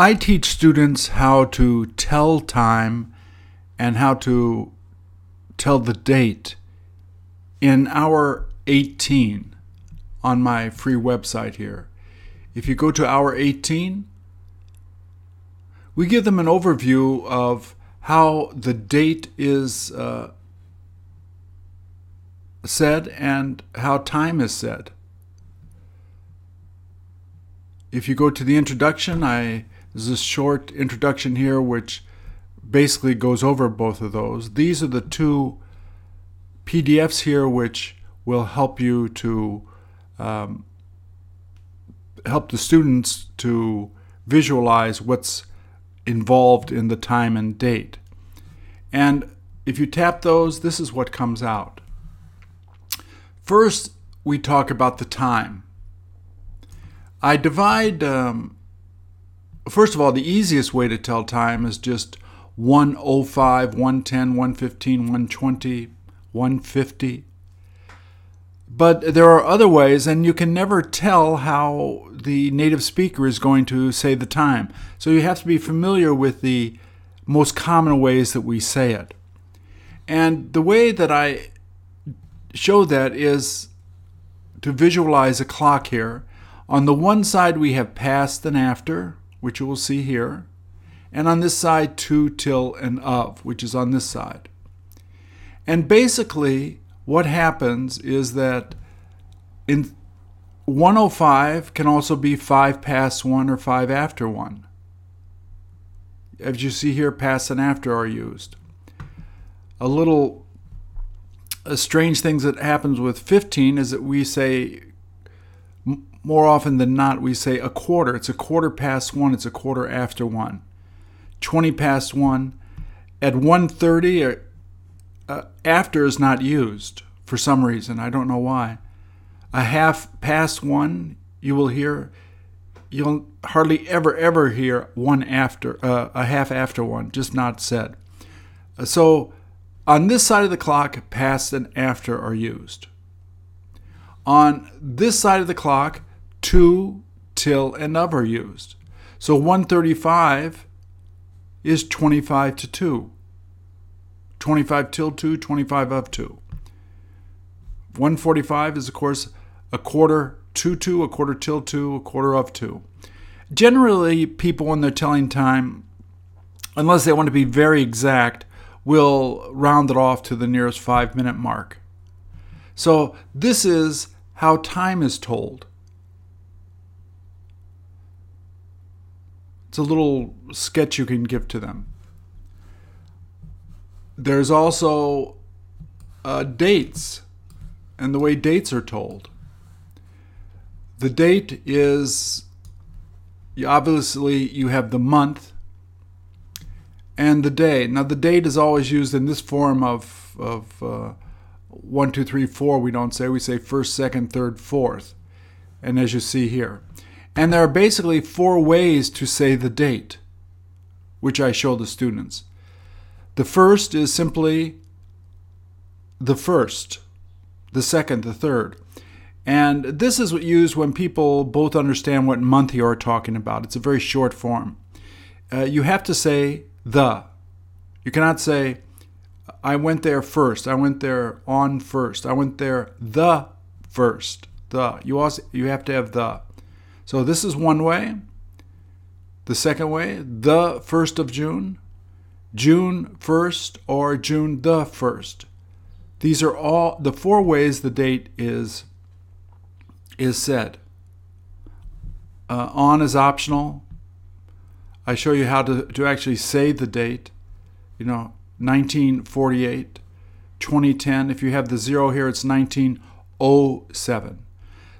I teach students how to tell time and how to tell the date in hour 18 on my free website here. If you go to hour 18, we give them an overview of how the date is uh, said and how time is said. If you go to the introduction, I there's a short introduction here which basically goes over both of those. These are the two PDFs here which will help you to um, help the students to visualize what's involved in the time and date. And if you tap those, this is what comes out. First, we talk about the time. I divide, um, first of all, the easiest way to tell time is just 105, 110, 115, 120, 150. But there are other ways, and you can never tell how the native speaker is going to say the time. So you have to be familiar with the most common ways that we say it. And the way that I show that is to visualize a clock here. On the one side, we have past and after, which you will see here. And on this side, to, till, and of, which is on this side. And basically, what happens is that in 105 can also be 5 past 1 or 5 after 1. As you see here, past and after are used. A little a strange thing that happens with 15 is that we say more often than not we say a quarter. It's a quarter past 1 it's a quarter after 1 20 past 1 at 1:30 uh, after is not used for some reason. I don't know why. A half past 1 you will hear you'll hardly ever ever hear one after uh, a half after one just not said. So on this side of the clock, past and after are used. On this side of the clock, to, till, and of are used. So 135 is 25 to 2. 25 till 2, 25 of 2. 145 is, of course, a quarter to 2, a quarter till 2, a quarter of 2. Generally, people, when they're telling time, unless they want to be very exact, will round it off to the nearest five minute mark. So, this is how time is told. It's a little sketch you can give to them. There's also uh, dates and the way dates are told. The date is obviously you have the month and the day. Now, the date is always used in this form of, of uh, one, two, three, four. We don't say, we say first, second, third, fourth. And as you see here. And there are basically four ways to say the date, which I show the students. The first is simply the first, the second, the third. And this is what used when people both understand what month you are talking about. It's a very short form. Uh, you have to say the. You cannot say, I went there first. I went there on first. I went there the first. The. You also you have to have the. So this is one way. The second way, the first of June, June first, or June the first. These are all the four ways the date is is said. Uh, on is optional. I show you how to, to actually say the date. You know, 1948, 2010. If you have the zero here, it's 1907.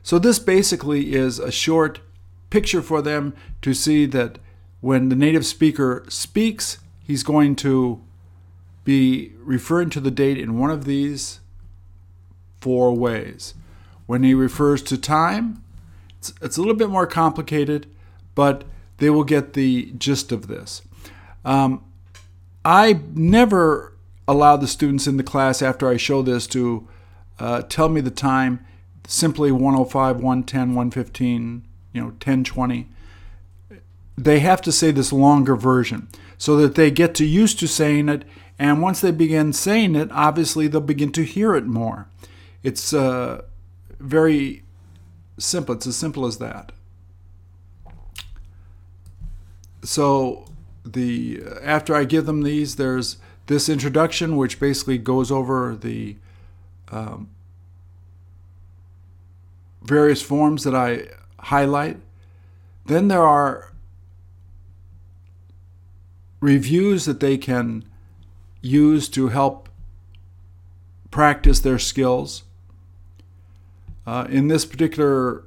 So this basically is a short picture for them to see that when the native speaker speaks, he's going to be referring to the date in one of these four ways. When he refers to time, it's, it's a little bit more complicated, but they will get the gist of this. Um, I never allow the students in the class after I show this to uh, tell me the time, simply 105, 110, 115, you know, 1020. they have to say this longer version so that they get to used to saying it. And once they begin saying it, obviously they'll begin to hear it more. It's uh, very simple. It's as simple as that. So the after I give them these, there's this introduction, which basically goes over the um, various forms that I highlight. Then there are reviews that they can use to help practice their skills. Uh, in this particular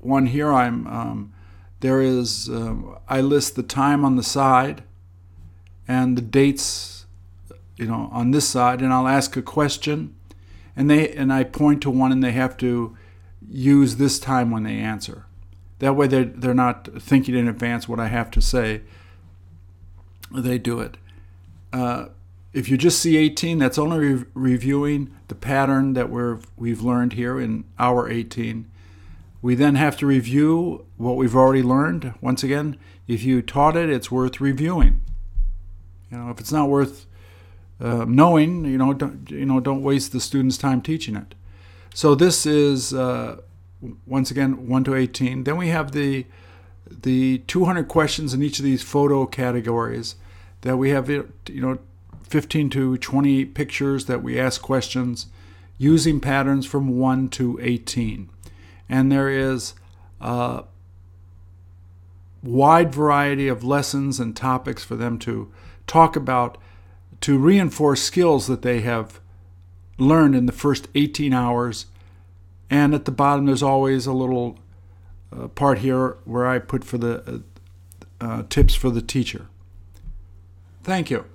one here, I'm um, there is um, I list the time on the side and the dates, you know, on this side, and I'll ask a question, and they and I point to one, and they have to use this time when they answer. That way, they're they're not thinking in advance what I have to say. They do it. Uh, if you just see 18, that's only re- reviewing the pattern that we're, we've learned here in hour 18. We then have to review what we've already learned. Once again, if you taught it, it's worth reviewing. You know, if it's not worth uh, knowing, you know, don't, you know, don't waste the student's time teaching it. So this is uh, once again 1 to 18. Then we have the the 200 questions in each of these photo categories that we have you know 15 to 20 pictures that we ask questions using patterns from 1 to 18. And there is a wide variety of lessons and topics for them to talk about to reinforce skills that they have learned in the first 18 hours. And at the bottom, there's always a little uh, part here where I put for the uh, uh, tips for the teacher. Thank you.